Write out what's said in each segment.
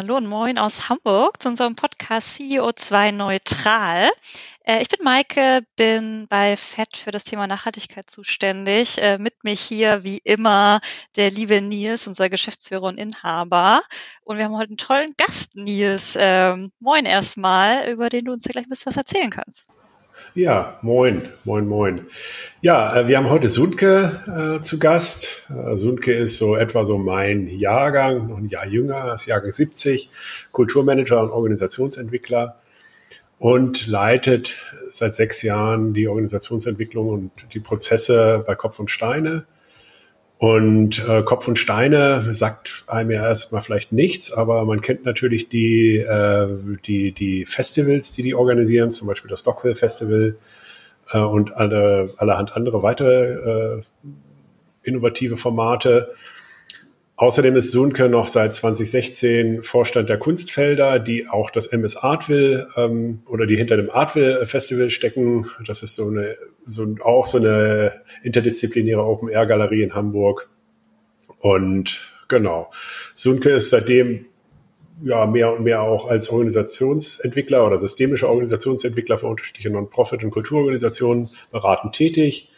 Hallo und moin aus Hamburg zu unserem Podcast CEO2 Neutral. Äh, ich bin Maike, bin bei FED für das Thema Nachhaltigkeit zuständig. Äh, mit mir hier wie immer der liebe Nils, unser Geschäftsführer und Inhaber. Und wir haben heute einen tollen Gast, Nils. Ähm, moin erstmal, über den du uns ja gleich ein bisschen was erzählen kannst. Ja, moin, moin, moin. Ja, äh, wir haben heute Sundke äh, zu Gast. Äh, Sundke ist so etwa so mein Jahrgang, noch ein Jahr jünger, ist Jahrgang 70, Kulturmanager und Organisationsentwickler und leitet seit sechs Jahren die Organisationsentwicklung und die Prozesse bei Kopf und Steine. Und äh, Kopf und Steine sagt einem ja erstmal vielleicht nichts, aber man kennt natürlich die, äh, die, die Festivals, die die organisieren, zum Beispiel das Dockville Festival äh, und alle, allerhand andere weitere äh, innovative Formate. Außerdem ist Sunke noch seit 2016 Vorstand der Kunstfelder, die auch das MS Artville ähm, oder die hinter dem Artville Festival stecken. Das ist so eine, so auch so eine interdisziplinäre Open Air Galerie in Hamburg. Und genau, Sunke ist seitdem ja mehr und mehr auch als Organisationsentwickler oder systemischer Organisationsentwickler für unterschiedliche Non-Profit- und Kulturorganisationen beratend tätig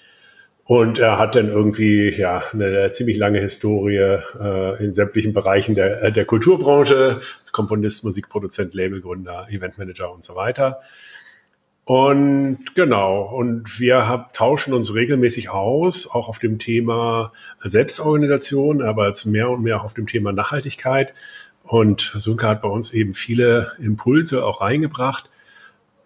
und er hat dann irgendwie ja eine ziemlich lange Historie äh, in sämtlichen Bereichen der, der Kulturbranche, als Komponist, Musikproduzent, Labelgründer, Eventmanager und so weiter. Und genau, und wir hab, tauschen uns regelmäßig aus, auch auf dem Thema Selbstorganisation, aber jetzt mehr und mehr auch auf dem Thema Nachhaltigkeit. Und Sunke hat bei uns eben viele Impulse auch reingebracht.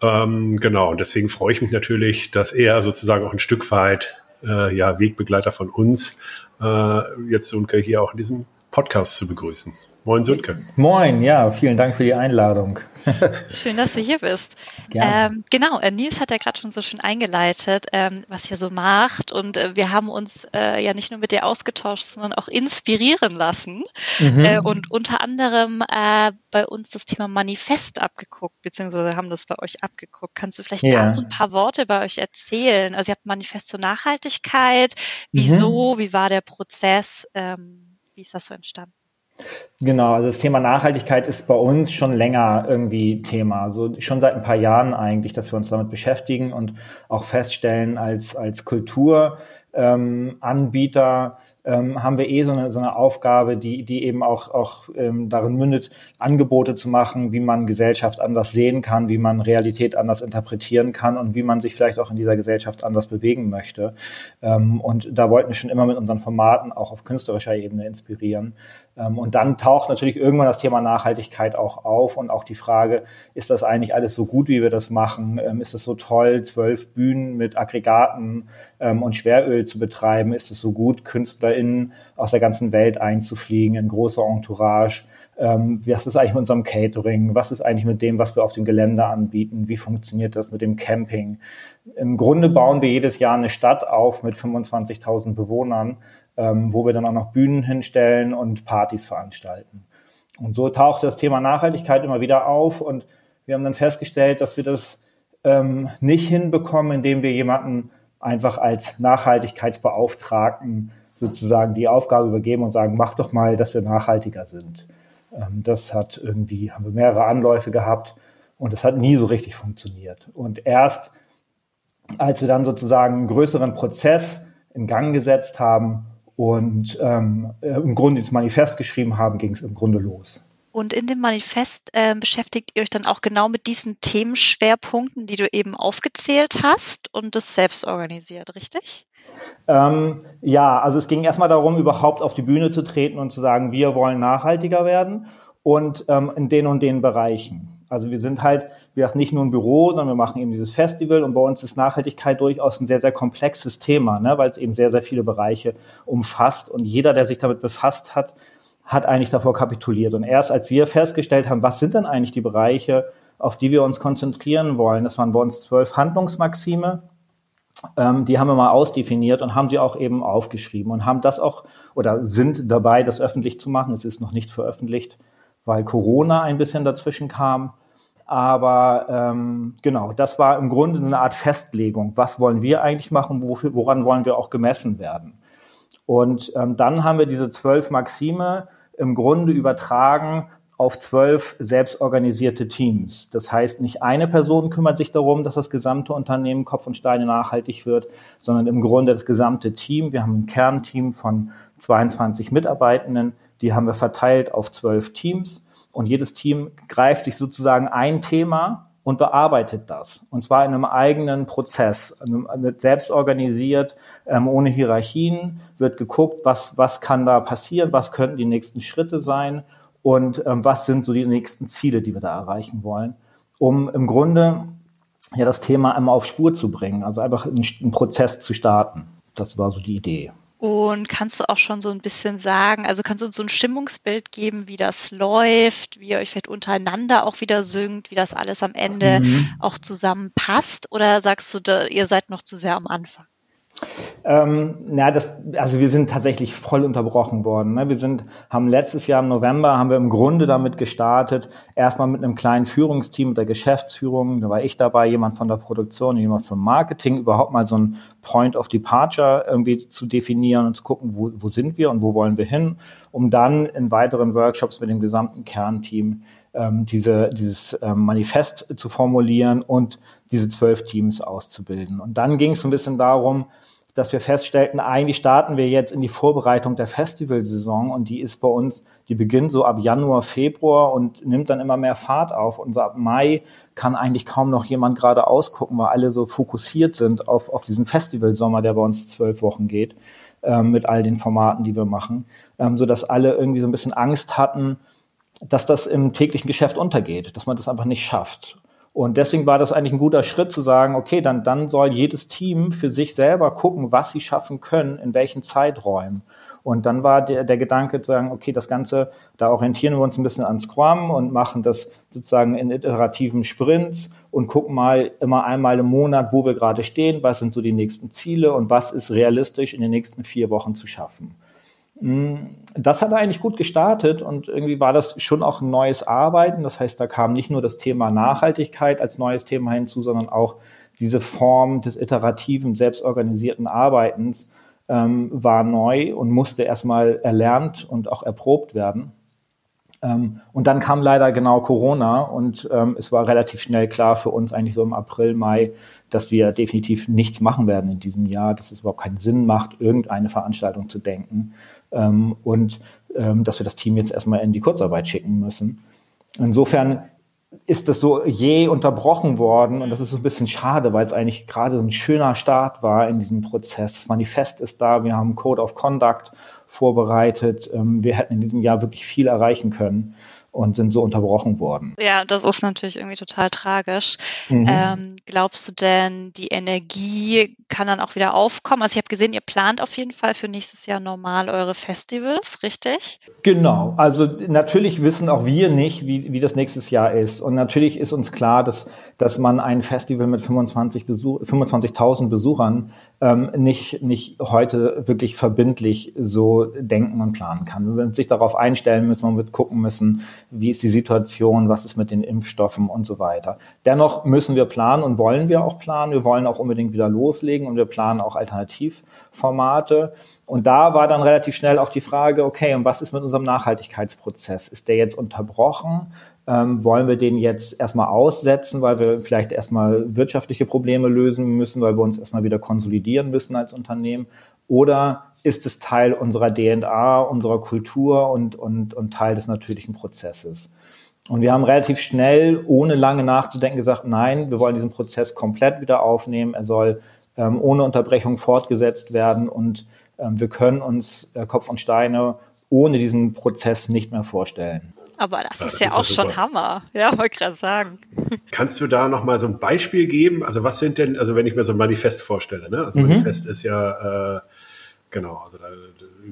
Ähm, genau, und deswegen freue ich mich natürlich, dass er sozusagen auch ein Stück weit äh, ja, Wegbegleiter von uns, äh, jetzt Sönke hier auch in diesem Podcast zu begrüßen. Moin Sönke. Moin, ja, vielen Dank für die Einladung. Schön, dass du hier bist. Ähm, genau, äh, Nils hat ja gerade schon so schön eingeleitet, ähm, was ihr so macht. Und äh, wir haben uns äh, ja nicht nur mit dir ausgetauscht, sondern auch inspirieren lassen. Mhm. Äh, und unter anderem äh, bei uns das Thema Manifest abgeguckt, beziehungsweise haben das bei euch abgeguckt. Kannst du vielleicht ja. dazu ein paar Worte bei euch erzählen? Also ihr habt Manifest zur Nachhaltigkeit. Wieso? Mhm. Wie war der Prozess? Ähm, wie ist das so entstanden? Genau, also das Thema Nachhaltigkeit ist bei uns schon länger irgendwie Thema. Also schon seit ein paar Jahren eigentlich, dass wir uns damit beschäftigen und auch feststellen als, als Kulturanbieter, ähm, ähm, haben wir eh so eine, so eine Aufgabe, die, die eben auch, auch ähm, darin mündet, Angebote zu machen, wie man Gesellschaft anders sehen kann, wie man Realität anders interpretieren kann und wie man sich vielleicht auch in dieser Gesellschaft anders bewegen möchte. Ähm, und da wollten wir schon immer mit unseren Formaten auch auf künstlerischer Ebene inspirieren. Ähm, und dann taucht natürlich irgendwann das Thema Nachhaltigkeit auch auf und auch die Frage, ist das eigentlich alles so gut, wie wir das machen? Ähm, ist es so toll, zwölf Bühnen mit Aggregaten ähm, und Schweröl zu betreiben? Ist es so gut, KünstlerInnen aus der ganzen Welt einzufliegen in großer Entourage? was ist eigentlich mit unserem Catering? Was ist eigentlich mit dem, was wir auf dem Gelände anbieten? Wie funktioniert das mit dem Camping? Im Grunde bauen wir jedes Jahr eine Stadt auf mit 25.000 Bewohnern ähm, wo wir dann auch noch Bühnen hinstellen und Partys veranstalten. Und so taucht das Thema Nachhaltigkeit immer wieder auf und wir haben dann festgestellt, dass wir das ähm, nicht hinbekommen, indem wir jemanden einfach als Nachhaltigkeitsbeauftragten sozusagen die Aufgabe übergeben und sagen, mach doch mal, dass wir nachhaltiger sind. Ähm, das hat irgendwie, haben wir mehrere Anläufe gehabt und es hat nie so richtig funktioniert. Und erst als wir dann sozusagen einen größeren Prozess in Gang gesetzt haben und ähm, im Grunde dieses Manifest geschrieben haben, ging es im Grunde los. Und in dem Manifest äh, beschäftigt ihr euch dann auch genau mit diesen Themenschwerpunkten, die du eben aufgezählt hast und das selbst organisiert, richtig? Ähm, ja, also es ging erstmal darum, überhaupt auf die Bühne zu treten und zu sagen, wir wollen nachhaltiger werden und ähm, in den und den Bereichen. Also wir sind halt, wir haben nicht nur ein Büro, sondern wir machen eben dieses Festival und bei uns ist Nachhaltigkeit durchaus ein sehr, sehr komplexes Thema, ne, weil es eben sehr, sehr viele Bereiche umfasst und jeder, der sich damit befasst hat, hat eigentlich davor kapituliert. Und erst als wir festgestellt haben, was sind denn eigentlich die Bereiche, auf die wir uns konzentrieren wollen, das waren bei uns zwölf Handlungsmaxime, ähm, die haben wir mal ausdefiniert und haben sie auch eben aufgeschrieben und haben das auch oder sind dabei, das öffentlich zu machen. Es ist noch nicht veröffentlicht weil Corona ein bisschen dazwischen kam. Aber ähm, genau, das war im Grunde eine Art Festlegung. Was wollen wir eigentlich machen? Wofür, woran wollen wir auch gemessen werden? Und ähm, dann haben wir diese zwölf Maxime im Grunde übertragen auf zwölf selbstorganisierte Teams. Das heißt, nicht eine Person kümmert sich darum, dass das gesamte Unternehmen Kopf und Steine nachhaltig wird, sondern im Grunde das gesamte Team. Wir haben ein Kernteam von 22 Mitarbeitenden, die haben wir verteilt auf zwölf Teams und jedes Team greift sich sozusagen ein Thema und bearbeitet das. Und zwar in einem eigenen Prozess, wird selbst organisiert, ähm, ohne Hierarchien, wird geguckt, was, was kann da passieren, was könnten die nächsten Schritte sein und ähm, was sind so die nächsten Ziele, die wir da erreichen wollen, um im Grunde ja das Thema einmal auf Spur zu bringen, also einfach einen, einen Prozess zu starten. Das war so die Idee. Und kannst du auch schon so ein bisschen sagen, also kannst du uns so ein Stimmungsbild geben, wie das läuft, wie ihr euch vielleicht untereinander auch wieder synkt, wie das alles am Ende mhm. auch zusammenpasst? Oder sagst du, ihr seid noch zu sehr am Anfang? Ähm, na, das, also wir sind tatsächlich voll unterbrochen worden. Ne? Wir sind, haben letztes Jahr im November haben wir im Grunde damit gestartet, erstmal mit einem kleinen Führungsteam mit der Geschäftsführung. Da war ich dabei, jemand von der Produktion, jemand vom Marketing, überhaupt mal so ein Point of Departure irgendwie zu definieren und zu gucken, wo, wo sind wir und wo wollen wir hin, um dann in weiteren Workshops mit dem gesamten Kernteam ähm, diese, dieses ähm, Manifest zu formulieren und diese zwölf Teams auszubilden. Und dann ging es ein bisschen darum, dass wir feststellten, eigentlich starten wir jetzt in die Vorbereitung der Festivalsaison und die ist bei uns, die beginnt so ab Januar, Februar und nimmt dann immer mehr Fahrt auf. Und so ab Mai kann eigentlich kaum noch jemand gerade ausgucken, weil alle so fokussiert sind auf, auf diesen Festivalsommer, der bei uns zwölf Wochen geht, ähm, mit all den Formaten, die wir machen, ähm, so dass alle irgendwie so ein bisschen Angst hatten, dass das im täglichen Geschäft untergeht, dass man das einfach nicht schafft. Und deswegen war das eigentlich ein guter Schritt zu sagen, okay, dann, dann soll jedes Team für sich selber gucken, was sie schaffen können, in welchen Zeiträumen. Und dann war der, der Gedanke zu sagen, okay, das Ganze, da orientieren wir uns ein bisschen an Scrum und machen das sozusagen in iterativen Sprints und gucken mal immer einmal im Monat, wo wir gerade stehen, was sind so die nächsten Ziele und was ist realistisch in den nächsten vier Wochen zu schaffen. Mm, das hat eigentlich gut gestartet und irgendwie war das schon auch ein neues Arbeiten. Das heißt, da kam nicht nur das Thema Nachhaltigkeit als neues Thema hinzu, sondern auch diese Form des iterativen, selbstorganisierten Arbeitens ähm, war neu und musste erstmal erlernt und auch erprobt werden. Ähm, und dann kam leider genau Corona und ähm, es war relativ schnell klar für uns eigentlich so im April, Mai, dass wir definitiv nichts machen werden in diesem Jahr, dass es überhaupt keinen Sinn macht, irgendeine Veranstaltung zu denken ähm, und ähm, dass wir das Team jetzt erstmal in die Kurzarbeit schicken müssen. Insofern ist das so je unterbrochen worden und das ist so ein bisschen schade, weil es eigentlich gerade so ein schöner Start war in diesem Prozess. Das Manifest ist da, wir haben Code of Conduct vorbereitet. Ähm, wir hätten in diesem Jahr wirklich viel erreichen können und sind so unterbrochen worden. Ja, das ist natürlich irgendwie total tragisch. Mhm. Ähm, glaubst du denn, die Energie kann dann auch wieder aufkommen? Also ich habe gesehen, ihr plant auf jeden Fall für nächstes Jahr normal eure Festivals, richtig? Genau. Also natürlich wissen auch wir nicht, wie, wie das nächstes Jahr ist. Und natürlich ist uns klar, dass, dass man ein Festival mit 25 Besuch, 25.000 Besuchern ähm, nicht, nicht heute wirklich verbindlich so denken und planen kann. Wir sich darauf einstellen müssen, man wird gucken müssen, wie ist die Situation, was ist mit den Impfstoffen und so weiter. Dennoch müssen wir planen und wollen wir auch planen. Wir wollen auch unbedingt wieder loslegen und wir planen auch Alternativformate. Und da war dann relativ schnell auch die Frage, okay, und was ist mit unserem Nachhaltigkeitsprozess? Ist der jetzt unterbrochen? Ähm, wollen wir den jetzt erstmal aussetzen, weil wir vielleicht erstmal wirtschaftliche Probleme lösen müssen, weil wir uns erstmal wieder konsolidieren müssen als Unternehmen? Oder ist es Teil unserer DNA, unserer Kultur und, und, und Teil des natürlichen Prozesses? Und wir haben relativ schnell, ohne lange nachzudenken, gesagt, nein, wir wollen diesen Prozess komplett wieder aufnehmen. Er soll ähm, ohne Unterbrechung fortgesetzt werden und ähm, wir können uns äh, Kopf und Steine ohne diesen Prozess nicht mehr vorstellen. Aber das, ja, ist das ja ist auch schon Hammer. Ja, wollte gerade sagen. Kannst du da nochmal so ein Beispiel geben? Also was sind denn, also wenn ich mir so ein Manifest vorstelle, ne? Also mhm. Manifest ist ja, äh, genau, also da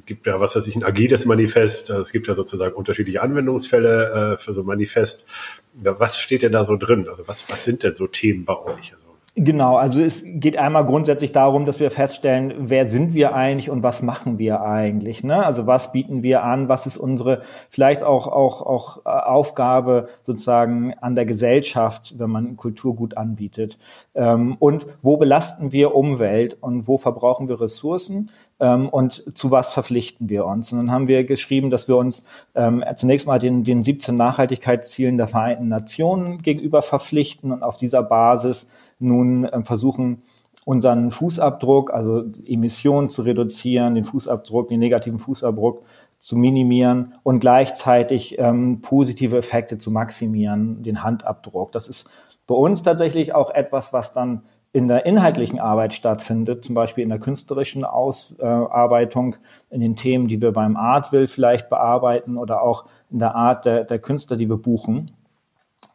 gibt ja, was weiß ich, ein agiles Manifest. Also es gibt ja sozusagen unterschiedliche Anwendungsfälle äh, für so ein Manifest. Was steht denn da so drin? Also was, was sind denn so Themen bei euch? Also Genau, also es geht einmal grundsätzlich darum, dass wir feststellen, wer sind wir eigentlich und was machen wir eigentlich? Ne? Also was bieten wir an? Was ist unsere vielleicht auch auch auch äh, Aufgabe sozusagen an der Gesellschaft, wenn man Kultur gut anbietet? Ähm, und wo belasten wir Umwelt und wo verbrauchen wir Ressourcen? Ähm, und zu was verpflichten wir uns. Und dann haben wir geschrieben, dass wir uns ähm, zunächst mal den, den 17 Nachhaltigkeitszielen der Vereinten Nationen gegenüber verpflichten und auf dieser Basis nun ähm, versuchen, unseren Fußabdruck, also Emissionen zu reduzieren, den Fußabdruck, den negativen Fußabdruck zu minimieren und gleichzeitig ähm, positive Effekte zu maximieren, den Handabdruck. Das ist bei uns tatsächlich auch etwas, was dann in der inhaltlichen Arbeit stattfindet, zum Beispiel in der künstlerischen Ausarbeitung, in den Themen, die wir beim Artville vielleicht bearbeiten oder auch in der Art der, der Künstler, die wir buchen.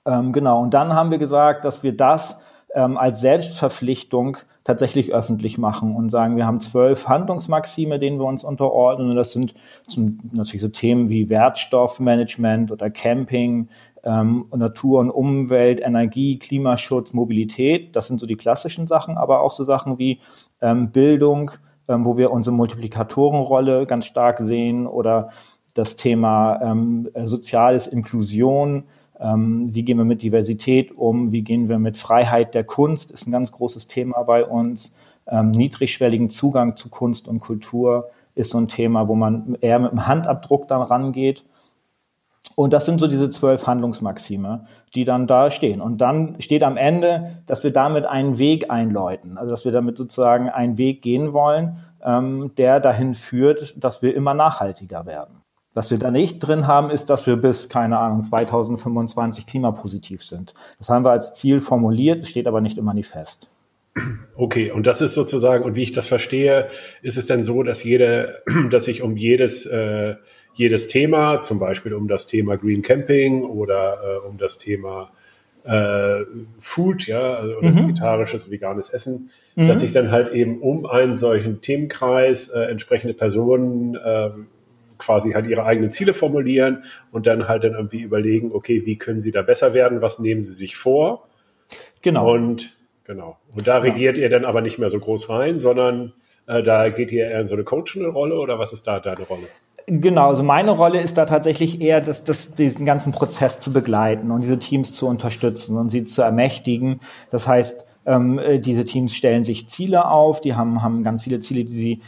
Ähm, genau, und dann haben wir gesagt, dass wir das ähm, als Selbstverpflichtung tatsächlich öffentlich machen und sagen, wir haben zwölf Handlungsmaxime, denen wir uns unterordnen. Und das sind zum, natürlich so Themen wie Wertstoffmanagement oder Camping, ähm, Natur und Umwelt, Energie, Klimaschutz, Mobilität. Das sind so die klassischen Sachen, aber auch so Sachen wie ähm, Bildung, ähm, wo wir unsere Multiplikatorenrolle ganz stark sehen oder das Thema ähm, soziales Inklusion, ähm, wie gehen wir mit Diversität um? Wie gehen wir mit Freiheit der Kunst? Ist ein ganz großes Thema bei uns. Ähm, niedrigschwelligen Zugang zu Kunst und Kultur ist so ein Thema, wo man eher mit dem Handabdruck dann rangeht. Und das sind so diese zwölf Handlungsmaxime, die dann da stehen. Und dann steht am Ende, dass wir damit einen Weg einläuten. Also dass wir damit sozusagen einen Weg gehen wollen, ähm, der dahin führt, dass wir immer nachhaltiger werden. Was wir da nicht drin haben, ist, dass wir bis, keine Ahnung, 2025 klimapositiv sind. Das haben wir als Ziel formuliert, steht aber nicht immer nie. Okay, und das ist sozusagen, und wie ich das verstehe, ist es denn so, dass jede, dass sich um jedes, äh, jedes Thema, zum Beispiel um das Thema Green Camping oder äh, um das Thema äh, Food, ja, also, oder mhm. vegetarisches, veganes Essen, mhm. dass sich dann halt eben um einen solchen Themenkreis äh, entsprechende Personen äh, quasi halt ihre eigenen Ziele formulieren und dann halt dann irgendwie überlegen, okay, wie können sie da besser werden, was nehmen sie sich vor? Genau. Und genau. Und da regiert ja. ihr dann aber nicht mehr so groß rein, sondern äh, da geht ihr eher in so eine coachende Rolle oder was ist da deine Rolle? Genau, also meine Rolle ist da tatsächlich eher, das, das, diesen ganzen Prozess zu begleiten und diese Teams zu unterstützen und sie zu ermächtigen. Das heißt, ähm, äh, diese Teams stellen sich Ziele auf, die haben, haben ganz viele Ziele, die sie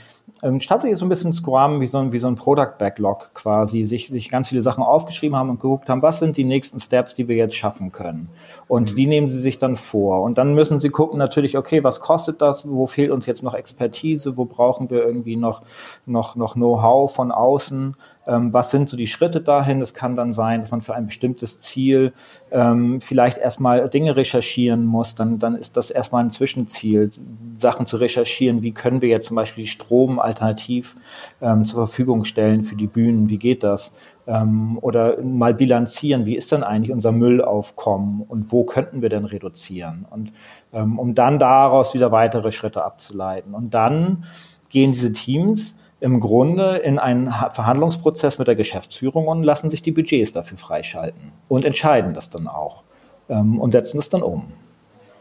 ähm, tatsächlich so ein bisschen Scrum wie so ein, wie so ein Product Backlog quasi, sich, sich ganz viele Sachen aufgeschrieben haben und geguckt haben, was sind die nächsten Steps, die wir jetzt schaffen können. Und mhm. die nehmen sie sich dann vor. Und dann müssen sie gucken natürlich, okay, was kostet das? Wo fehlt uns jetzt noch Expertise? Wo brauchen wir irgendwie noch, noch, noch Know-how von außen? Ähm, was sind so die Schritte dahin? Es kann dann sein, dass man für ein bestimmtes Ziel ähm, vielleicht erstmal Dinge recherchieren muss. Dann, dann ist das erstmal ein Zwischenziel, Sachen zu recherchieren. Wie können wir jetzt zum Beispiel Strom alternativ ähm, zur Verfügung stellen für die Bühnen? Wie geht das? Ähm, oder mal bilanzieren, wie ist denn eigentlich unser Müllaufkommen und wo könnten wir denn reduzieren? Und ähm, um dann daraus wieder weitere Schritte abzuleiten. Und dann gehen diese Teams im Grunde in einen Verhandlungsprozess mit der Geschäftsführung und lassen sich die Budgets dafür freischalten und entscheiden das dann auch ähm, und setzen es dann um.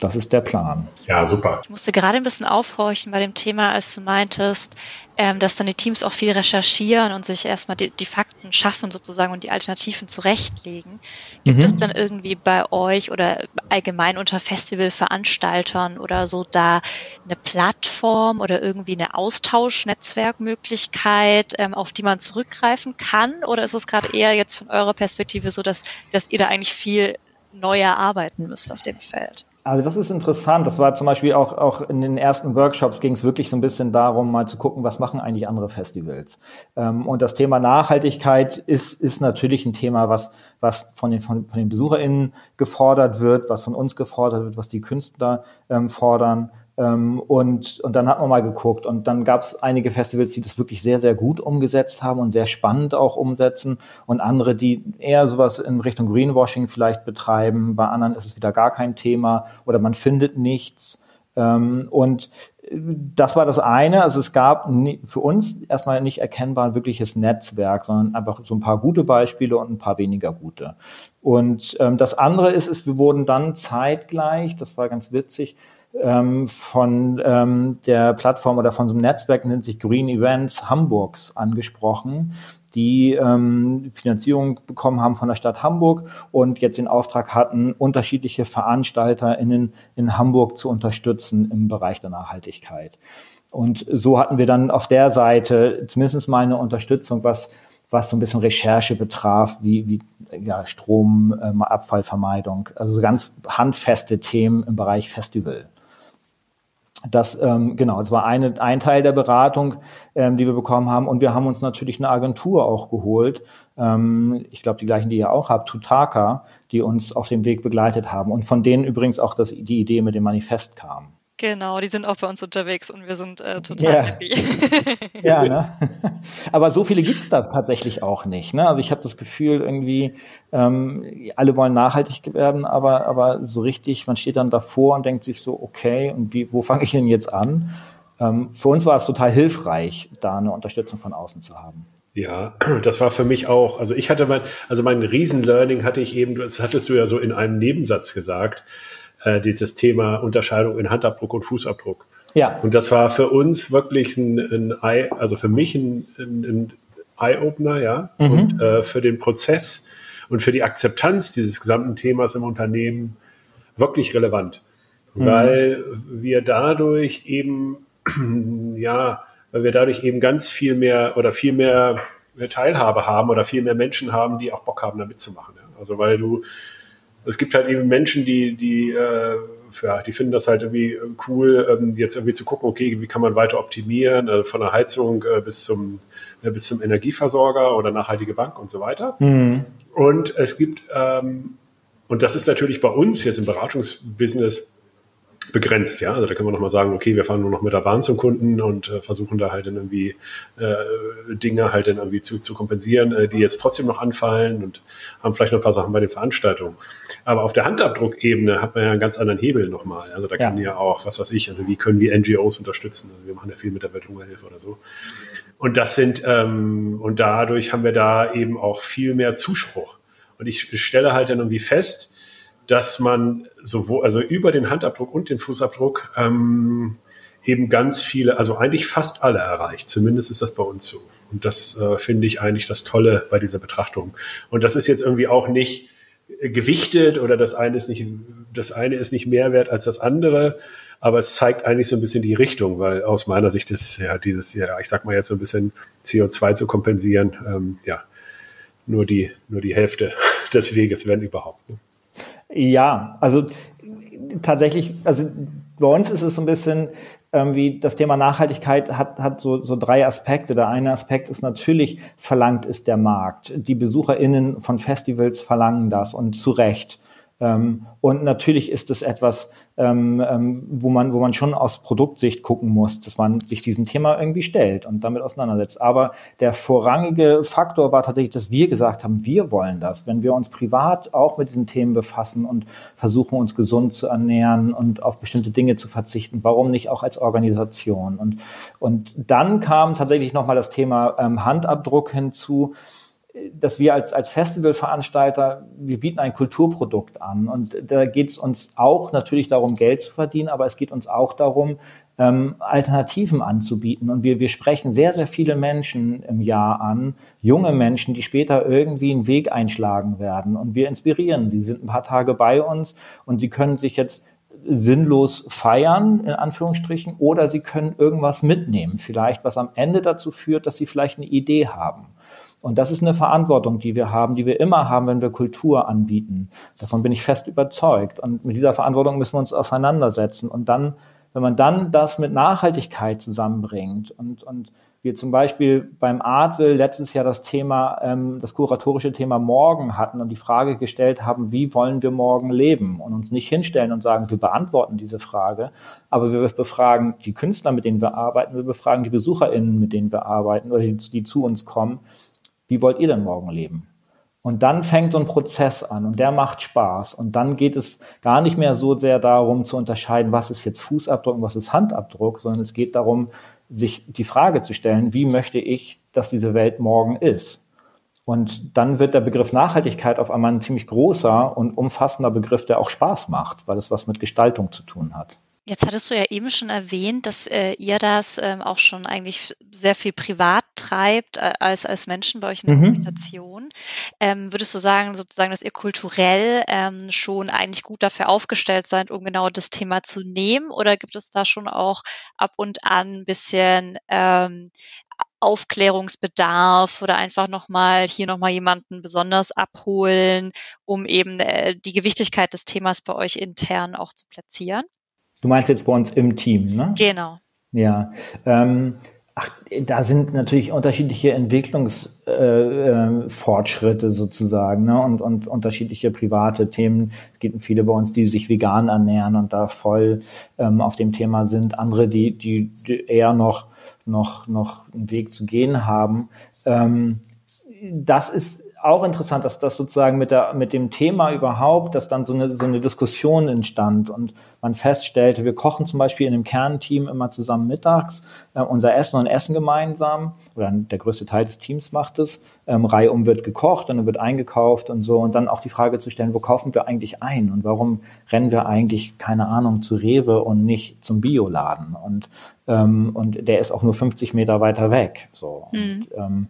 Das ist der Plan. Ja, super. Ich musste gerade ein bisschen aufhorchen bei dem Thema, als du meintest, ähm, dass dann die Teams auch viel recherchieren und sich erstmal die, die Fakten schaffen sozusagen und die Alternativen zurechtlegen. Gibt mhm. es dann irgendwie bei euch oder allgemein unter Festivalveranstaltern oder so da eine Plattform oder irgendwie eine Austauschnetzwerkmöglichkeit, ähm, auf die man zurückgreifen kann? Oder ist es gerade eher jetzt von eurer Perspektive so, dass, dass ihr da eigentlich viel neu erarbeiten müsst auf dem Feld? Also das ist interessant. Das war zum Beispiel auch, auch in den ersten Workshops ging es wirklich so ein bisschen darum, mal zu gucken, was machen eigentlich andere Festivals. Ähm, und das Thema Nachhaltigkeit ist, ist natürlich ein Thema, was, was von, den, von, von den BesucherInnen gefordert wird, was von uns gefordert wird, was die Künstler ähm, fordern. Ähm, und, und dann hat man mal geguckt und dann gab es einige Festivals, die das wirklich sehr, sehr gut umgesetzt haben und sehr spannend auch umsetzen und andere, die eher sowas in Richtung Greenwashing vielleicht betreiben. Bei anderen ist es wieder gar kein Thema oder man findet nichts. Ähm, und äh, das war das eine. Also es gab für uns erstmal nicht erkennbar ein wirkliches Netzwerk, sondern einfach so ein paar gute Beispiele und ein paar weniger gute. Und ähm, das andere ist, ist, wir wurden dann zeitgleich, das war ganz witzig, ähm, von ähm, der Plattform oder von so einem Netzwerk, nennt sich Green Events Hamburgs, angesprochen, die ähm, Finanzierung bekommen haben von der Stadt Hamburg und jetzt den Auftrag hatten, unterschiedliche VeranstalterInnen in Hamburg zu unterstützen im Bereich der Nachhaltigkeit. Und so hatten wir dann auf der Seite zumindest mal eine Unterstützung, was, was so ein bisschen Recherche betraf, wie, wie ja, Strom, ähm, Abfallvermeidung, also so ganz handfeste Themen im Bereich Festival. Das ähm, genau, das war eine, ein Teil der Beratung, ähm, die wir bekommen haben. Und wir haben uns natürlich eine Agentur auch geholt. Ähm, ich glaube, die gleichen, die ihr auch habt, Tutaka, die uns auf dem Weg begleitet haben und von denen übrigens auch das, die Idee mit dem Manifest kam. Genau, die sind auch bei uns unterwegs und wir sind äh, total ja. happy. ja, ne? Aber so viele gibt's da tatsächlich auch nicht. Ne? Also ich habe das Gefühl, irgendwie, ähm, alle wollen nachhaltig werden, aber, aber so richtig, man steht dann davor und denkt sich so, okay, und wie, wo fange ich denn jetzt an? Ähm, für uns war es total hilfreich, da eine Unterstützung von außen zu haben. Ja, das war für mich auch, also ich hatte mein, also mein Riesen-Learning hatte ich eben, das hattest du ja so in einem Nebensatz gesagt, äh, dieses Thema Unterscheidung in Handabdruck und Fußabdruck. Ja. Und das war für uns wirklich ein, ein Eye, also für mich ein, ein, ein Eye-Opener, ja, mhm. und äh, für den Prozess und für die Akzeptanz dieses gesamten Themas im Unternehmen wirklich relevant, mhm. weil wir dadurch eben, ja, weil wir dadurch eben ganz viel mehr oder viel mehr Teilhabe haben oder viel mehr Menschen haben, die auch Bock haben, da mitzumachen. Ja. Also weil du es gibt halt eben Menschen, die, die, äh, ja, die finden das halt irgendwie cool, ähm, jetzt irgendwie zu gucken, okay, wie kann man weiter optimieren, äh, von der Heizung äh, bis zum äh, bis zum Energieversorger oder nachhaltige Bank und so weiter. Mhm. Und es gibt, ähm, und das ist natürlich bei uns jetzt im Beratungsbusiness begrenzt, ja. Also da können wir nochmal sagen, okay, wir fahren nur noch mit der Bahn zum Kunden und äh, versuchen da halt dann irgendwie äh, Dinge halt dann irgendwie zu, zu kompensieren, äh, die jetzt trotzdem noch anfallen und haben vielleicht noch ein paar Sachen bei den Veranstaltungen. Aber auf der Handabdruckebene hat man ja einen ganz anderen Hebel nochmal. Also da ja. kann ja auch, was weiß ich, also wie können wir NGOs unterstützen? Also wir machen ja viel mit der Welthungerhilfe oder so. Und das sind, ähm, und dadurch haben wir da eben auch viel mehr Zuspruch. Und ich stelle halt dann irgendwie fest, dass man sowohl, also über den Handabdruck und den Fußabdruck ähm, eben ganz viele, also eigentlich fast alle erreicht. Zumindest ist das bei uns so. Und das äh, finde ich eigentlich das Tolle bei dieser Betrachtung. Und das ist jetzt irgendwie auch nicht gewichtet oder das eine ist nicht, das eine ist nicht mehr wert als das andere. Aber es zeigt eigentlich so ein bisschen die Richtung, weil aus meiner Sicht ist ja dieses, ja, ich sag mal jetzt so ein bisschen CO2 zu kompensieren, ähm, ja, nur die, nur die Hälfte des Weges, wenn überhaupt. Ne? Ja, also tatsächlich, also bei uns ist es so ein bisschen ähm, wie das Thema Nachhaltigkeit hat, hat so, so drei Aspekte. Der eine Aspekt ist natürlich, verlangt ist der Markt. Die BesucherInnen von Festivals verlangen das und zu Recht. Ähm, und natürlich ist es etwas, ähm, ähm, wo man, wo man schon aus Produktsicht gucken muss, dass man sich diesem Thema irgendwie stellt und damit auseinandersetzt. Aber der vorrangige Faktor war tatsächlich, dass wir gesagt haben, wir wollen das. Wenn wir uns privat auch mit diesen Themen befassen und versuchen, uns gesund zu ernähren und auf bestimmte Dinge zu verzichten, warum nicht auch als Organisation? Und, und dann kam tatsächlich nochmal das Thema Handabdruck hinzu dass wir als, als Festivalveranstalter, wir bieten ein Kulturprodukt an und da geht es uns auch natürlich darum, Geld zu verdienen, aber es geht uns auch darum, ähm, Alternativen anzubieten. Und wir, wir sprechen sehr, sehr viele Menschen im Jahr an, junge Menschen, die später irgendwie einen Weg einschlagen werden. Und wir inspirieren sie, sind ein paar Tage bei uns und sie können sich jetzt sinnlos feiern, in Anführungsstrichen, oder sie können irgendwas mitnehmen, vielleicht, was am Ende dazu führt, dass sie vielleicht eine Idee haben. Und das ist eine Verantwortung, die wir haben, die wir immer haben, wenn wir Kultur anbieten. Davon bin ich fest überzeugt. Und mit dieser Verantwortung müssen wir uns auseinandersetzen. Und dann, wenn man dann das mit Nachhaltigkeit zusammenbringt und, und wir zum Beispiel beim Artwill letztes Jahr das Thema, ähm, das kuratorische Thema Morgen hatten und die Frage gestellt haben, wie wollen wir morgen leben und uns nicht hinstellen und sagen, wir beantworten diese Frage, aber wir befragen die Künstler, mit denen wir arbeiten, wir befragen die BesucherInnen, mit denen wir arbeiten oder die, die zu uns kommen wie wollt ihr denn morgen leben? Und dann fängt so ein Prozess an und der macht Spaß. Und dann geht es gar nicht mehr so sehr darum zu unterscheiden, was ist jetzt Fußabdruck und was ist Handabdruck, sondern es geht darum, sich die Frage zu stellen, wie möchte ich, dass diese Welt morgen ist? Und dann wird der Begriff Nachhaltigkeit auf einmal ein ziemlich großer und umfassender Begriff, der auch Spaß macht, weil es was mit Gestaltung zu tun hat. Jetzt hattest du ja eben schon erwähnt, dass äh, ihr das ähm, auch schon eigentlich sehr viel privat treibt äh, als, als Menschen bei euch in der mhm. Organisation. Ähm, würdest du sagen, sozusagen, dass ihr kulturell ähm, schon eigentlich gut dafür aufgestellt seid, um genau das Thema zu nehmen? Oder gibt es da schon auch ab und an ein bisschen ähm, Aufklärungsbedarf oder einfach nochmal hier nochmal jemanden besonders abholen, um eben äh, die Gewichtigkeit des Themas bei euch intern auch zu platzieren? Du meinst jetzt bei uns im Team, ne? Genau. Ja. Ähm, ach, da sind natürlich unterschiedliche Entwicklungsfortschritte äh, äh, sozusagen ne? und, und unterschiedliche private Themen. Es gibt viele bei uns, die sich vegan ernähren und da voll ähm, auf dem Thema sind. Andere, die, die, die eher noch, noch, noch einen Weg zu gehen haben. Ähm, das ist auch interessant, dass das sozusagen mit, der, mit dem Thema überhaupt, dass dann so eine, so eine Diskussion entstand und man feststellte, wir kochen zum Beispiel in dem Kernteam immer zusammen mittags, äh, unser Essen und Essen gemeinsam, oder der größte Teil des Teams macht es, ähm, reihum wird gekocht und dann wird eingekauft und so und dann auch die Frage zu stellen, wo kaufen wir eigentlich ein und warum rennen wir eigentlich, keine Ahnung, zu Rewe und nicht zum Bioladen und, ähm, und der ist auch nur 50 Meter weiter weg, so. Mhm. Und, ähm, ähm,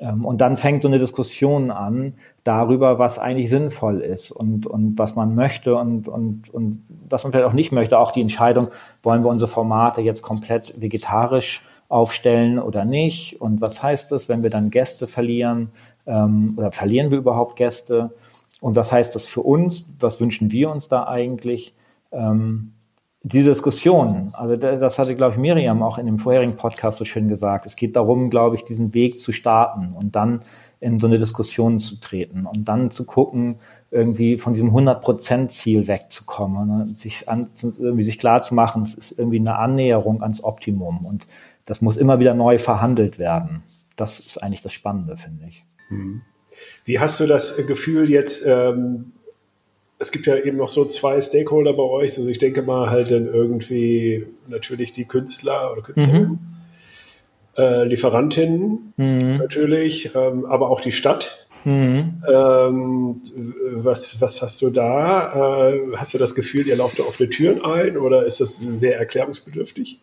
und dann fängt so eine Diskussion an darüber, was eigentlich sinnvoll ist und, und was man möchte und, und, und was man vielleicht auch nicht möchte. Auch die Entscheidung, wollen wir unsere Formate jetzt komplett vegetarisch aufstellen oder nicht? Und was heißt das, wenn wir dann Gäste verlieren? Ähm, oder verlieren wir überhaupt Gäste? Und was heißt das für uns? Was wünschen wir uns da eigentlich? Ähm, die Diskussion, also das hatte, glaube ich, Miriam auch in dem vorherigen Podcast so schön gesagt. Es geht darum, glaube ich, diesen Weg zu starten und dann in so eine Diskussion zu treten und dann zu gucken, irgendwie von diesem 100%-Ziel wegzukommen und sich, an, irgendwie sich klar zu machen, es ist irgendwie eine Annäherung ans Optimum und das muss immer wieder neu verhandelt werden. Das ist eigentlich das Spannende, finde ich. Hm. Wie hast du das Gefühl jetzt, ähm, es gibt ja eben noch so zwei Stakeholder bei euch. Also ich denke mal halt dann irgendwie natürlich die Künstler oder Künstlerinnen, mhm. äh, Lieferantinnen mhm. natürlich, ähm, aber auch die Stadt. Mhm. Ähm, was, was hast du da? Äh, hast du das Gefühl, ihr lauft da offene Türen ein oder ist das sehr erklärungsbedürftig?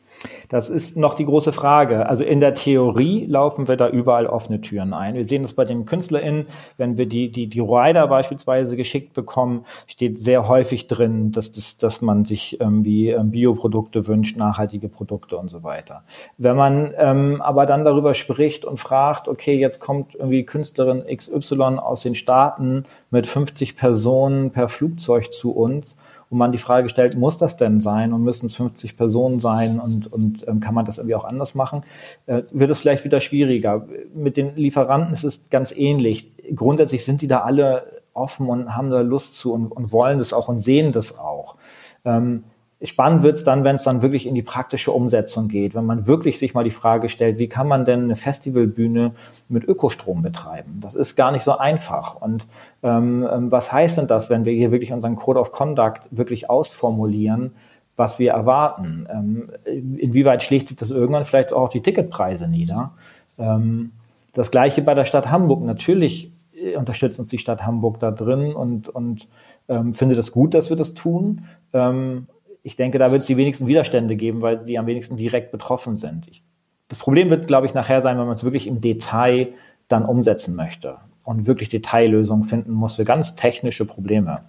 Das ist noch die große Frage. Also in der Theorie laufen wir da überall offene Türen ein. Wir sehen das bei den KünstlerInnen, wenn wir die, die, die Rider beispielsweise geschickt bekommen, steht sehr häufig drin, dass, das, dass man sich irgendwie ähm, Bioprodukte wünscht, nachhaltige Produkte und so weiter. Wenn man ähm, aber dann darüber spricht und fragt, okay, jetzt kommt irgendwie Künstlerin XY aus den Staaten mit 50 Personen per Flugzeug zu uns, wo man die Frage stellt, muss das denn sein und müssen es 50 Personen sein und, und ähm, kann man das irgendwie auch anders machen, äh, wird es vielleicht wieder schwieriger. Mit den Lieferanten ist es ganz ähnlich. Grundsätzlich sind die da alle offen und haben da Lust zu und, und wollen das auch und sehen das auch. Ähm, Spannend wird es dann, wenn es dann wirklich in die praktische Umsetzung geht, wenn man wirklich sich mal die Frage stellt, wie kann man denn eine Festivalbühne mit Ökostrom betreiben? Das ist gar nicht so einfach. Und ähm, ähm, was heißt denn das, wenn wir hier wirklich unseren Code of Conduct wirklich ausformulieren, was wir erwarten? Ähm, inwieweit schlägt sich das irgendwann vielleicht auch auf die Ticketpreise nieder? Ähm, das gleiche bei der Stadt Hamburg. Natürlich äh, unterstützt uns die Stadt Hamburg da drin und, und ähm, findet es gut, dass wir das tun. Ähm, ich denke, da wird es die wenigsten Widerstände geben, weil die am wenigsten direkt betroffen sind. Ich, das Problem wird, glaube ich, nachher sein, wenn man es wirklich im Detail dann umsetzen möchte und wirklich Detaillösungen finden muss für ganz technische Probleme.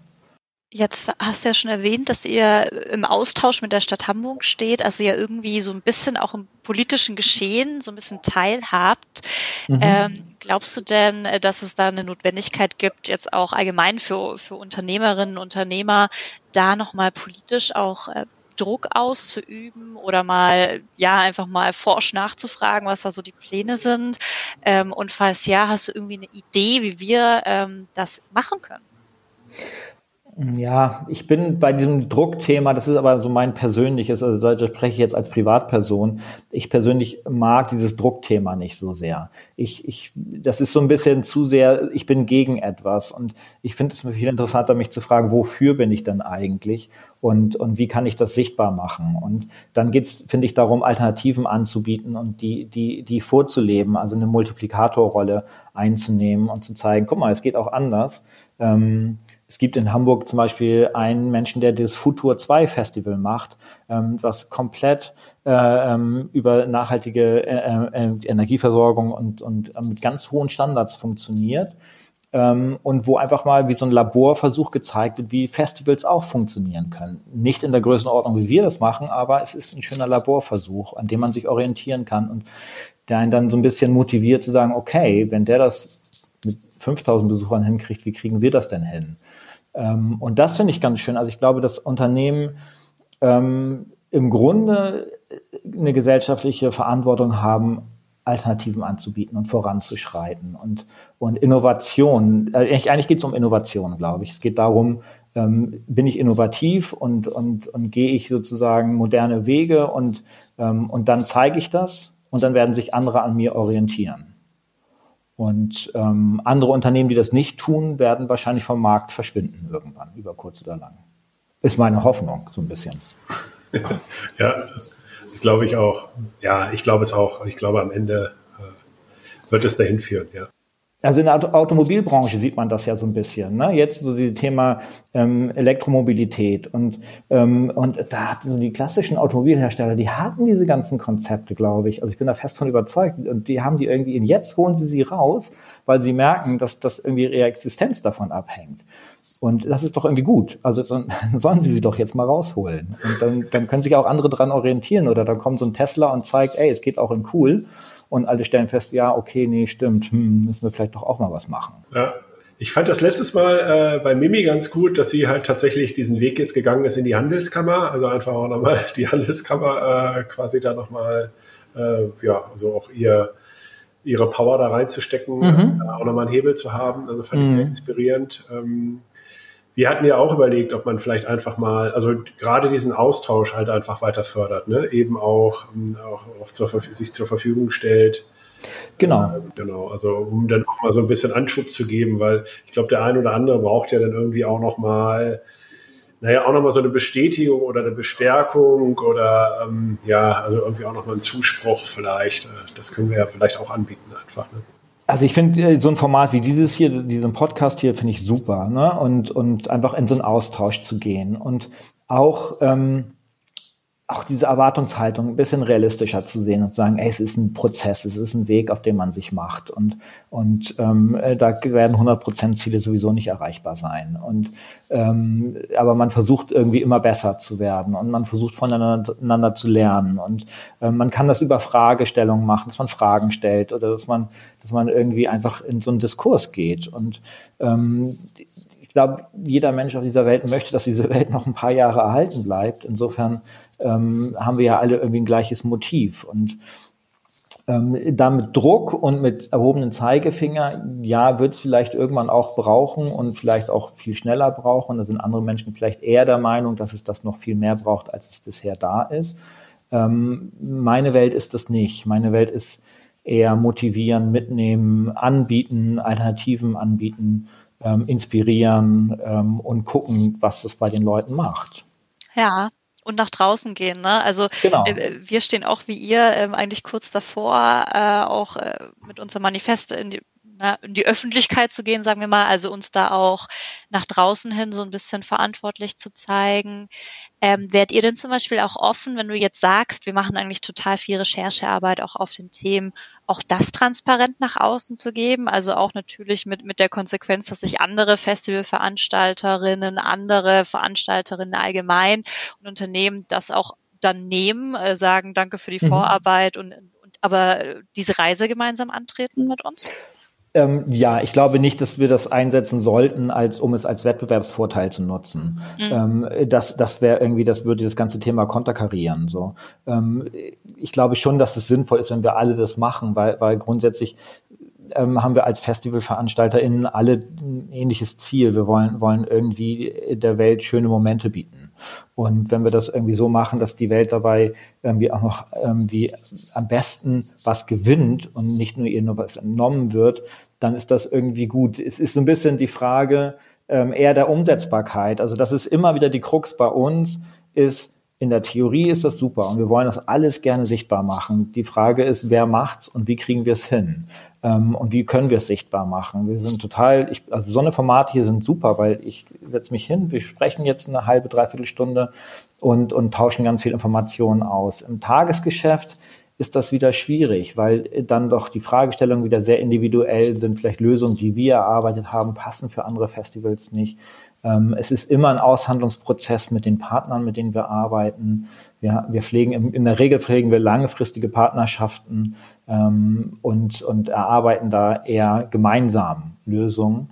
Jetzt hast du ja schon erwähnt, dass ihr im Austausch mit der Stadt Hamburg steht, also ja irgendwie so ein bisschen auch im politischen Geschehen so ein bisschen teilhabt. Mhm. Ähm, glaubst du denn, dass es da eine Notwendigkeit gibt, jetzt auch allgemein für, für Unternehmerinnen und Unternehmer, da nochmal politisch auch äh, Druck auszuüben oder mal, ja, einfach mal forsch nachzufragen, was da so die Pläne sind? Ähm, und falls ja, hast du irgendwie eine Idee, wie wir ähm, das machen können? Ja, ich bin bei diesem Druckthema, das ist aber so mein persönliches, also da spreche ich jetzt als Privatperson. ich persönlich mag dieses Druckthema nicht so sehr. Ich, ich, das ist so ein bisschen zu sehr, ich bin gegen etwas und ich finde es viel interessanter, mich zu fragen, wofür bin ich denn eigentlich und, und wie kann ich das sichtbar machen? Und dann geht's, finde ich, darum, Alternativen anzubieten und die, die, die vorzuleben, also eine Multiplikatorrolle einzunehmen und zu zeigen, guck mal, es geht auch anders. Ähm, es gibt in Hamburg zum Beispiel einen Menschen, der das Futur 2 Festival macht, ähm, was komplett äh, ähm, über nachhaltige äh, äh, Energieversorgung und, und äh, mit ganz hohen Standards funktioniert. Ähm, und wo einfach mal wie so ein Laborversuch gezeigt wird, wie Festivals auch funktionieren können. Nicht in der Größenordnung, wie wir das machen, aber es ist ein schöner Laborversuch, an dem man sich orientieren kann und der einen dann so ein bisschen motiviert zu sagen, okay, wenn der das 5000 Besuchern hinkriegt, wie kriegen wir das denn hin? Ähm, und das finde ich ganz schön. Also ich glaube, dass Unternehmen ähm, im Grunde eine gesellschaftliche Verantwortung haben, Alternativen anzubieten und voranzuschreiten und, und Innovation. Äh, eigentlich geht es um Innovation, glaube ich. Es geht darum, ähm, bin ich innovativ und, und, und gehe ich sozusagen moderne Wege und, ähm, und dann zeige ich das und dann werden sich andere an mir orientieren. Und ähm, andere Unternehmen, die das nicht tun, werden wahrscheinlich vom Markt verschwinden irgendwann, über kurz oder lang. Ist meine Hoffnung, so ein bisschen. ja, das glaube ich auch. Ja, ich glaube es auch. Ich glaube, am Ende äh, wird es dahin führen, ja. Also in der Automobilbranche sieht man das ja so ein bisschen. Ne? Jetzt so das Thema ähm, Elektromobilität und ähm, und da hatten so die klassischen Automobilhersteller, die hatten diese ganzen Konzepte, glaube ich. Also ich bin da fest von überzeugt und die haben die irgendwie. Und jetzt holen sie sie raus, weil sie merken, dass das irgendwie ihre Existenz davon abhängt. Und das ist doch irgendwie gut. Also dann sollen sie sie doch jetzt mal rausholen. Und dann, dann können sich auch andere dran orientieren. Oder dann kommt so ein Tesla und zeigt, ey, es geht auch in cool und alle stellen fest, ja, okay, nee, stimmt, hm, müssen wir vielleicht doch auch mal was machen. Ja. Ich fand das letztes Mal äh, bei Mimi ganz gut, dass sie halt tatsächlich diesen Weg jetzt gegangen ist in die Handelskammer, also einfach auch nochmal die Handelskammer äh, quasi da nochmal, äh, ja, also auch ihr, ihre Power da reinzustecken, mhm. äh, auch nochmal einen Hebel zu haben. Also fand ich sehr mhm. inspirierend. Ähm, wir hatten ja auch überlegt, ob man vielleicht einfach mal, also gerade diesen Austausch halt einfach weiter fördert, ne? eben auch, ähm, auch, auch zur, sich zur Verfügung stellt. Genau. Äh, genau, also um dann auch mal so ein bisschen Anschub zu geben, weil ich glaube, der ein oder andere braucht ja dann irgendwie auch noch mal, naja, auch noch mal so eine Bestätigung oder eine Bestärkung oder ähm, ja, also irgendwie auch noch mal einen Zuspruch vielleicht. Äh, das können wir ja vielleicht auch anbieten einfach. Ne? Also ich finde äh, so ein Format wie dieses hier, diesen Podcast hier, finde ich super, ne? Und und einfach in so einen Austausch zu gehen und auch ähm, auch diese Erwartungshaltung ein bisschen realistischer zu sehen und zu sagen, ey, es ist ein Prozess, es ist ein Weg, auf den man sich macht. Und und ähm, äh, da werden 100% Ziele sowieso nicht erreichbar sein. Und ähm, aber man versucht irgendwie immer besser zu werden und man versucht voneinander zu lernen. Und äh, man kann das über Fragestellungen machen, dass man Fragen stellt oder dass man dass man irgendwie einfach in so einen Diskurs geht. Und ähm, glaube, jeder Mensch auf dieser Welt möchte, dass diese Welt noch ein paar Jahre erhalten bleibt. Insofern ähm, haben wir ja alle irgendwie ein gleiches Motiv. Und ähm, da mit Druck und mit erhobenen Zeigefinger, ja, wird es vielleicht irgendwann auch brauchen und vielleicht auch viel schneller brauchen. Da sind andere Menschen vielleicht eher der Meinung, dass es das noch viel mehr braucht, als es bisher da ist. Ähm, meine Welt ist das nicht. Meine Welt ist eher motivieren, mitnehmen, anbieten, Alternativen anbieten ähm, inspirieren ähm, und gucken, was das bei den Leuten macht. Ja, und nach draußen gehen. Ne? Also genau. äh, wir stehen auch wie ihr äh, eigentlich kurz davor, äh, auch äh, mit unserem Manifest in die in die Öffentlichkeit zu gehen, sagen wir mal, also uns da auch nach draußen hin so ein bisschen verantwortlich zu zeigen. Ähm, wärt ihr denn zum Beispiel auch offen, wenn du jetzt sagst, wir machen eigentlich total viel Recherchearbeit auch auf den Themen, auch das transparent nach außen zu geben? Also auch natürlich mit, mit der Konsequenz, dass sich andere Festivalveranstalterinnen, andere Veranstalterinnen allgemein und Unternehmen das auch dann nehmen, äh, sagen, danke für die mhm. Vorarbeit und, und aber diese Reise gemeinsam antreten mit uns? Ähm, ja, ich glaube nicht, dass wir das einsetzen sollten, als um es als Wettbewerbsvorteil zu nutzen. Mhm. Ähm, das das wäre irgendwie, das würde das ganze Thema konterkarieren. So, ähm, ich glaube schon, dass es sinnvoll ist, wenn wir alle das machen, weil weil grundsätzlich ähm, haben wir als FestivalveranstalterInnen alle ein ähnliches Ziel. Wir wollen wollen irgendwie der Welt schöne Momente bieten. Und wenn wir das irgendwie so machen, dass die Welt dabei irgendwie auch noch irgendwie am besten was gewinnt und nicht nur ihr nur was entnommen wird, dann ist das irgendwie gut. Es ist so ein bisschen die Frage ähm, eher der Umsetzbarkeit. Also das ist immer wieder die Krux bei uns, ist, in der Theorie ist das super und wir wollen das alles gerne sichtbar machen. Die Frage ist, wer macht's und wie kriegen wir es hin? Ähm, und wie können wir es sichtbar machen? Wir sind total, ich, also so eine Formate hier sind super, weil ich setze mich hin, wir sprechen jetzt eine halbe, dreiviertel Stunde und, und tauschen ganz viel Informationen aus. Im Tagesgeschäft ist das wieder schwierig, weil dann doch die Fragestellungen wieder sehr individuell sind. Vielleicht Lösungen, die wir erarbeitet haben, passen für andere Festivals nicht. Ähm, es ist immer ein Aushandlungsprozess mit den Partnern, mit denen wir arbeiten. Wir, wir pflegen, in der Regel pflegen wir langfristige Partnerschaften ähm, und, und erarbeiten da eher gemeinsam Lösungen,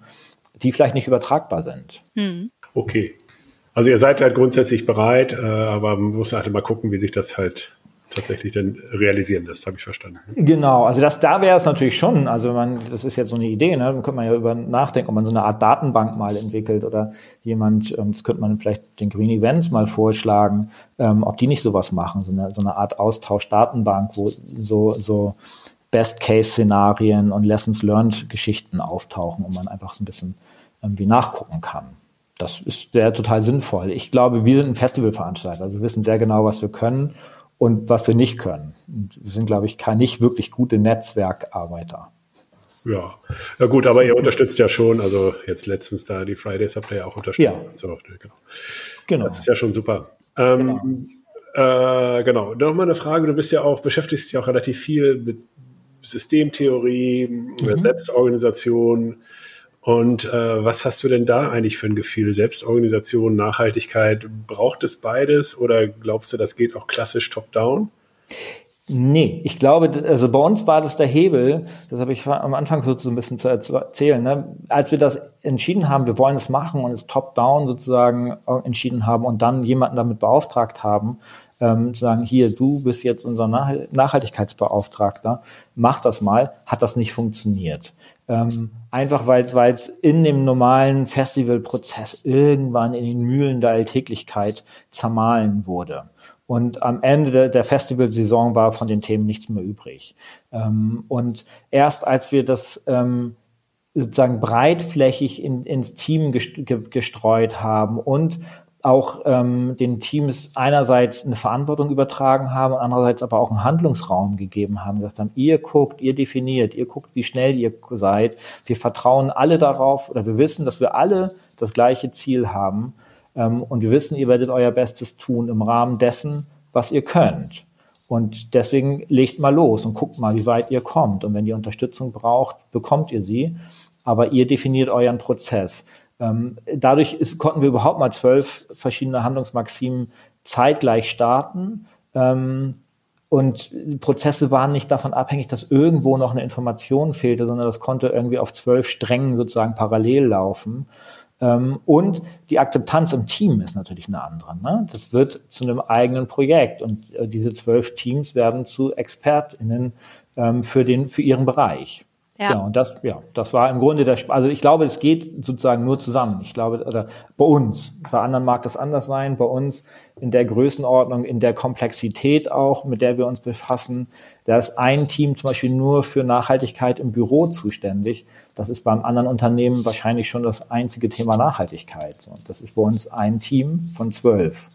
die vielleicht nicht übertragbar sind. Hm. Okay. Also ihr seid halt grundsätzlich bereit, äh, aber man muss halt mal gucken, wie sich das halt tatsächlich dann realisieren lässt, habe ich verstanden. Genau, also das da wäre es natürlich schon, also man, das ist jetzt so eine Idee, ne? Dann könnte man ja über nachdenken, ob man so eine Art Datenbank mal entwickelt oder jemand, ähm, das könnte man vielleicht den Green Events mal vorschlagen, ähm, ob die nicht sowas machen, so eine, so eine Art Austausch-Datenbank, wo so, so Best-Case-Szenarien und Lessons-Learned-Geschichten auftauchen und man einfach so ein bisschen irgendwie nachgucken kann. Das ist sehr total sinnvoll. Ich glaube, wir sind ein Festivalveranstalter. Also wir wissen sehr genau, was wir können und was wir nicht können. Und wir sind, glaube ich, kein nicht wirklich gute Netzwerkarbeiter. Ja, na gut, aber ihr unterstützt ja schon, also jetzt letztens da die Fridays habt ihr ja auch unterstützt. Ja. So, genau. genau. Das ist ja schon super. Ähm, genau. Äh, genau. Nochmal eine Frage, du bist ja auch, beschäftigst dich ja auch relativ viel mit Systemtheorie, mhm. Selbstorganisation. Und äh, was hast du denn da eigentlich für ein Gefühl? Selbstorganisation, Nachhaltigkeit, braucht es beides oder glaubst du, das geht auch klassisch top-down? Nee, ich glaube, also bei uns war das der Hebel, das habe ich am Anfang so ein bisschen zu erzählen, ne? als wir das entschieden haben, wir wollen es machen und es top-down sozusagen entschieden haben und dann jemanden damit beauftragt haben, ähm, zu sagen, hier, du bist jetzt unser Nachhaltigkeitsbeauftragter, mach das mal, hat das nicht funktioniert. Ähm, einfach weil es in dem normalen Festivalprozess irgendwann in den Mühlen der Alltäglichkeit zermahlen wurde. Und am Ende der, Festivalsaison war von den Themen nichts mehr übrig. Ähm, und erst als wir das ähm, sozusagen breitflächig in, ins Team gestreut haben und auch ähm, den Teams einerseits eine Verantwortung übertragen haben, andererseits aber auch einen Handlungsraum gegeben haben, gesagt haben, ihr guckt, ihr definiert, ihr guckt, wie schnell ihr seid. Wir vertrauen alle darauf oder wir wissen, dass wir alle das gleiche Ziel haben ähm, und wir wissen, ihr werdet euer Bestes tun im Rahmen dessen, was ihr könnt. Und deswegen legt mal los und guckt mal, wie weit ihr kommt. Und wenn ihr Unterstützung braucht, bekommt ihr sie. Aber ihr definiert euren Prozess. Ähm, dadurch ist, konnten wir überhaupt mal zwölf verschiedene Handlungsmaximen zeitgleich starten. Ähm, und die Prozesse waren nicht davon abhängig, dass irgendwo noch eine Information fehlte, sondern das konnte irgendwie auf zwölf Strängen sozusagen parallel laufen. Ähm, und die Akzeptanz im Team ist natürlich eine andere. Ne? Das wird zu einem eigenen Projekt und äh, diese zwölf Teams werden zu ExpertInnen für, den, für ihren Bereich. Ja. ja, und das, ja, das war im Grunde der, also ich glaube, es geht sozusagen nur zusammen. Ich glaube, oder bei uns, bei anderen mag das anders sein, bei uns in der Größenordnung, in der Komplexität auch, mit der wir uns befassen. Da ist ein Team zum Beispiel nur für Nachhaltigkeit im Büro zuständig. Das ist beim anderen Unternehmen wahrscheinlich schon das einzige Thema Nachhaltigkeit. Und das ist bei uns ein Team von zwölf.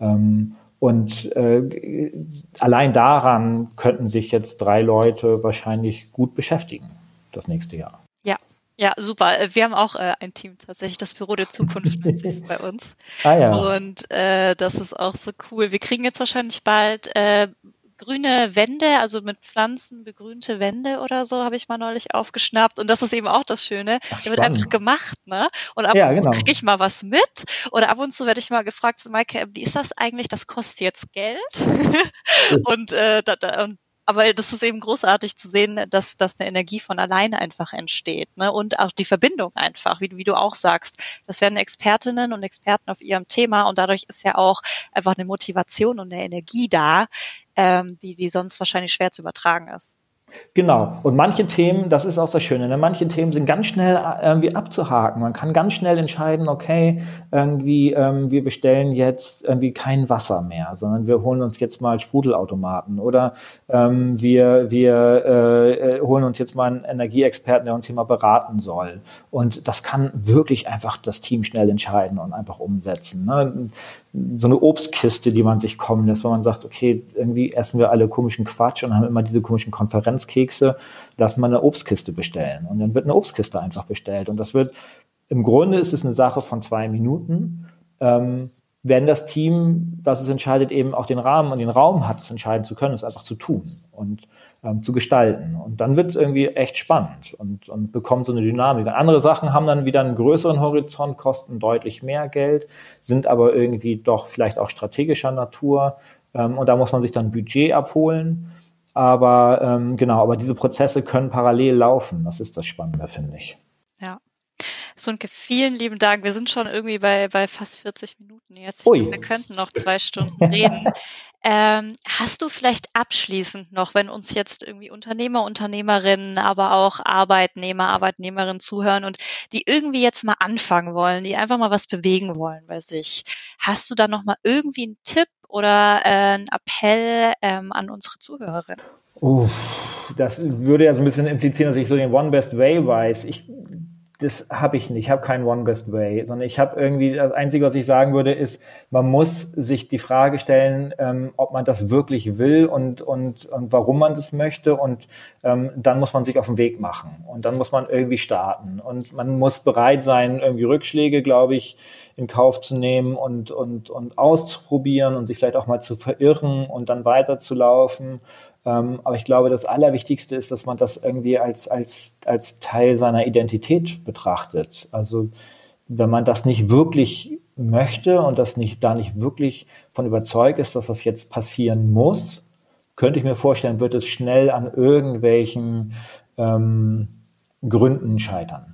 Ähm, und äh, allein daran könnten sich jetzt drei Leute wahrscheinlich gut beschäftigen das nächste Jahr. Ja, ja, super. Äh, wir haben auch äh, ein Team tatsächlich, das Büro der Zukunft bei uns. Ah ja. Und äh, das ist auch so cool. Wir kriegen jetzt wahrscheinlich bald äh, grüne Wände, also mit Pflanzen begrünte Wände oder so, habe ich mal neulich aufgeschnappt. Und das ist eben auch das Schöne. Ach, Der wird einfach gemacht, ne? Und ab ja, und zu genau. kriege ich mal was mit. Oder ab und zu werde ich mal gefragt, so, Maike, wie ist das eigentlich? Das kostet jetzt Geld. und, äh, da, da, und aber das ist eben großartig zu sehen, dass, dass eine Energie von alleine einfach entsteht. Ne? Und auch die Verbindung einfach, wie, wie du auch sagst. Das werden Expertinnen und Experten auf ihrem Thema und dadurch ist ja auch einfach eine Motivation und eine Energie da, ähm, die, die sonst wahrscheinlich schwer zu übertragen ist. Genau. Und manche Themen, das ist auch das Schöne, ne? manche Themen sind ganz schnell äh, irgendwie abzuhaken. Man kann ganz schnell entscheiden, okay, irgendwie, ähm, wir bestellen jetzt irgendwie kein Wasser mehr, sondern wir holen uns jetzt mal Sprudelautomaten oder ähm, wir, wir äh, äh holen uns jetzt mal einen Energieexperten, der uns hier mal beraten soll. Und das kann wirklich einfach das Team schnell entscheiden und einfach umsetzen. Ne? So eine Obstkiste, die man sich kommen lässt, wo man sagt, okay, irgendwie essen wir alle komischen Quatsch und haben immer diese komischen Konferenzkekse, lass mal eine Obstkiste bestellen. Und dann wird eine Obstkiste einfach bestellt. Und das wird, im Grunde ist es eine Sache von zwei Minuten. Ähm, wenn das Team, was es entscheidet, eben auch den Rahmen und den Raum hat, es entscheiden zu können, es einfach zu tun und ähm, zu gestalten. Und dann wird es irgendwie echt spannend und, und bekommt so eine Dynamik. andere Sachen haben dann wieder einen größeren Horizont, kosten deutlich mehr Geld, sind aber irgendwie doch vielleicht auch strategischer Natur. Ähm, und da muss man sich dann Budget abholen. Aber ähm, genau, aber diese Prozesse können parallel laufen. Das ist das Spannende, finde ich. Ja. Sunke, vielen lieben Dank. Wir sind schon irgendwie bei, bei fast 40 Minuten jetzt. Ui. Wir könnten noch zwei Stunden reden. Ähm, hast du vielleicht abschließend noch, wenn uns jetzt irgendwie Unternehmer, Unternehmerinnen, aber auch Arbeitnehmer, Arbeitnehmerinnen zuhören und die irgendwie jetzt mal anfangen wollen, die einfach mal was bewegen wollen bei sich, hast du da noch mal irgendwie einen Tipp oder äh, einen Appell ähm, an unsere Zuhörerinnen? Uff, das würde ja so ein bisschen implizieren, dass ich so den One Best Way weiß. Ich das habe ich nicht. Ich habe keinen One Best Way, sondern ich habe irgendwie, das Einzige, was ich sagen würde, ist, man muss sich die Frage stellen, ähm, ob man das wirklich will und, und, und warum man das möchte. Und ähm, dann muss man sich auf den Weg machen. Und dann muss man irgendwie starten. Und man muss bereit sein, irgendwie Rückschläge, glaube ich, in Kauf zu nehmen und, und, und auszuprobieren und sich vielleicht auch mal zu verirren und dann weiterzulaufen ähm, aber ich glaube, das Allerwichtigste ist, dass man das irgendwie als, als, als Teil seiner Identität betrachtet. Also wenn man das nicht wirklich möchte und das nicht, da nicht wirklich von überzeugt ist, dass das jetzt passieren muss, könnte ich mir vorstellen, wird es schnell an irgendwelchen ähm, Gründen scheitern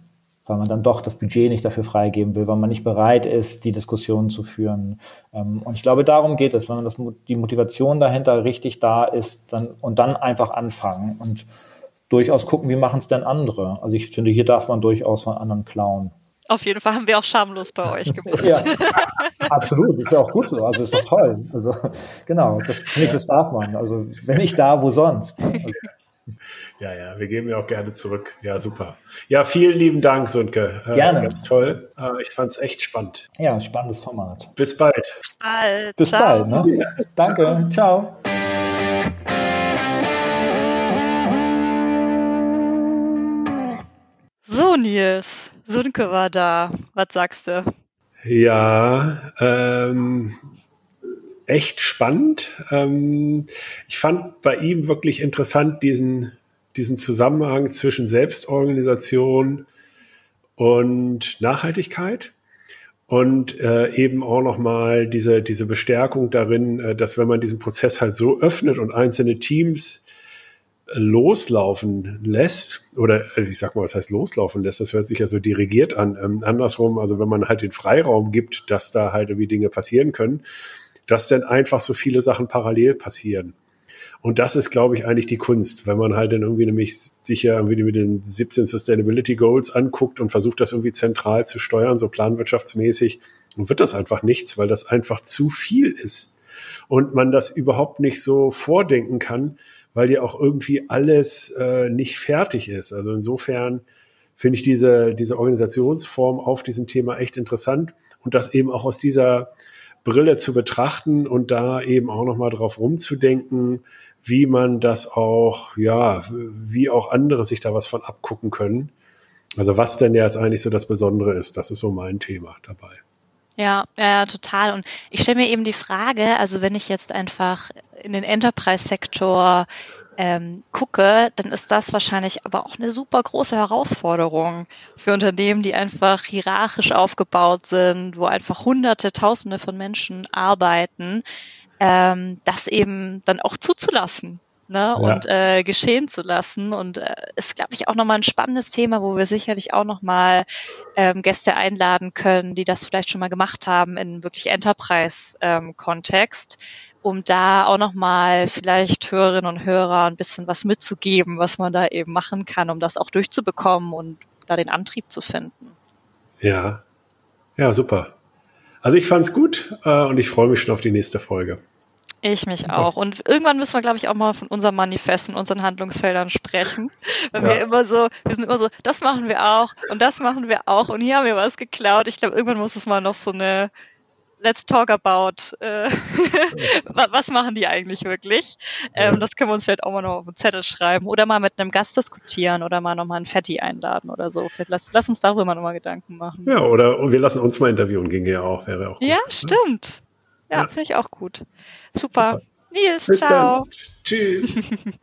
weil man dann doch das Budget nicht dafür freigeben will, weil man nicht bereit ist, die Diskussion zu führen. Ähm, und ich glaube, darum geht es, wenn man das, die Motivation dahinter richtig da ist, dann, und dann einfach anfangen und durchaus gucken, wie machen es denn andere. Also ich finde, hier darf man durchaus von anderen klauen. Auf jeden Fall haben wir auch schamlos bei euch gemacht. ja, absolut. Ist ja auch gut so. Also ist doch toll. Also genau, das finde ich, das darf man. Also wenn nicht da, wo sonst. Also, ja, ja, wir geben ja auch gerne zurück. Ja, super. Ja, vielen lieben Dank, Sundke. Äh, gerne. Ganz toll. Äh, ich fand es echt spannend. Ja, spannendes Format. Bis bald. Bis bald. Bis Ciao. bald. Ne? Ja. Danke. Ciao. So, Nils. Sundke war da. Was sagst du? Ja, ähm, echt spannend. Ähm, ich fand bei ihm wirklich interessant diesen, diesen Zusammenhang zwischen Selbstorganisation und Nachhaltigkeit und äh, eben auch nochmal diese, diese Bestärkung darin, äh, dass wenn man diesen Prozess halt so öffnet und einzelne Teams loslaufen lässt, oder äh, ich sag mal, was heißt loslaufen lässt, das hört sich ja so dirigiert an. Ähm, andersrum, also wenn man halt den Freiraum gibt, dass da halt irgendwie Dinge passieren können, dass dann einfach so viele Sachen parallel passieren. Und das ist, glaube ich, eigentlich die Kunst, wenn man halt dann irgendwie nämlich sich ja irgendwie mit den 17 Sustainability Goals anguckt und versucht, das irgendwie zentral zu steuern, so planwirtschaftsmäßig, und wird das einfach nichts, weil das einfach zu viel ist. Und man das überhaupt nicht so vordenken kann, weil ja auch irgendwie alles äh, nicht fertig ist. Also insofern finde ich diese, diese Organisationsform auf diesem Thema echt interessant und das eben auch aus dieser Brille zu betrachten und da eben auch nochmal drauf rumzudenken, wie man das auch, ja, wie auch andere sich da was von abgucken können. Also was denn jetzt eigentlich so das Besondere ist, das ist so mein Thema dabei. Ja, ja, total. Und ich stelle mir eben die Frage, also wenn ich jetzt einfach in den Enterprise-Sektor ähm, gucke, dann ist das wahrscheinlich aber auch eine super große Herausforderung für Unternehmen, die einfach hierarchisch aufgebaut sind, wo einfach Hunderte, Tausende von Menschen arbeiten, ähm, das eben dann auch zuzulassen. Ne? Ja. und äh, geschehen zu lassen. Und äh, ist, glaube ich, auch nochmal ein spannendes Thema, wo wir sicherlich auch nochmal ähm, Gäste einladen können, die das vielleicht schon mal gemacht haben in wirklich Enterprise-Kontext, ähm, um da auch nochmal vielleicht Hörerinnen und Hörer ein bisschen was mitzugeben, was man da eben machen kann, um das auch durchzubekommen und da den Antrieb zu finden. Ja, ja, super. Also ich fand's gut äh, und ich freue mich schon auf die nächste Folge. Ich mich auch. Und irgendwann müssen wir, glaube ich, auch mal von unserem Manifest und unseren Handlungsfeldern sprechen. Weil ja. wir immer so, wir sind immer so, das machen wir auch und das machen wir auch und hier haben wir was geklaut. Ich glaube, irgendwann muss es mal noch so eine Let's talk about, äh, was machen die eigentlich wirklich? Ähm, das können wir uns vielleicht auch mal noch auf den Zettel schreiben oder mal mit einem Gast diskutieren oder mal nochmal einen Fetti einladen oder so. Vielleicht lass, lass uns darüber nochmal Gedanken machen. Ja, oder wir lassen uns mal interviewen, ginge ja auch, wäre auch gut. Ja, ne? Ja, ja. finde ich auch gut. Super. Super. Nils, Bis ciao. Dann. Tschüss.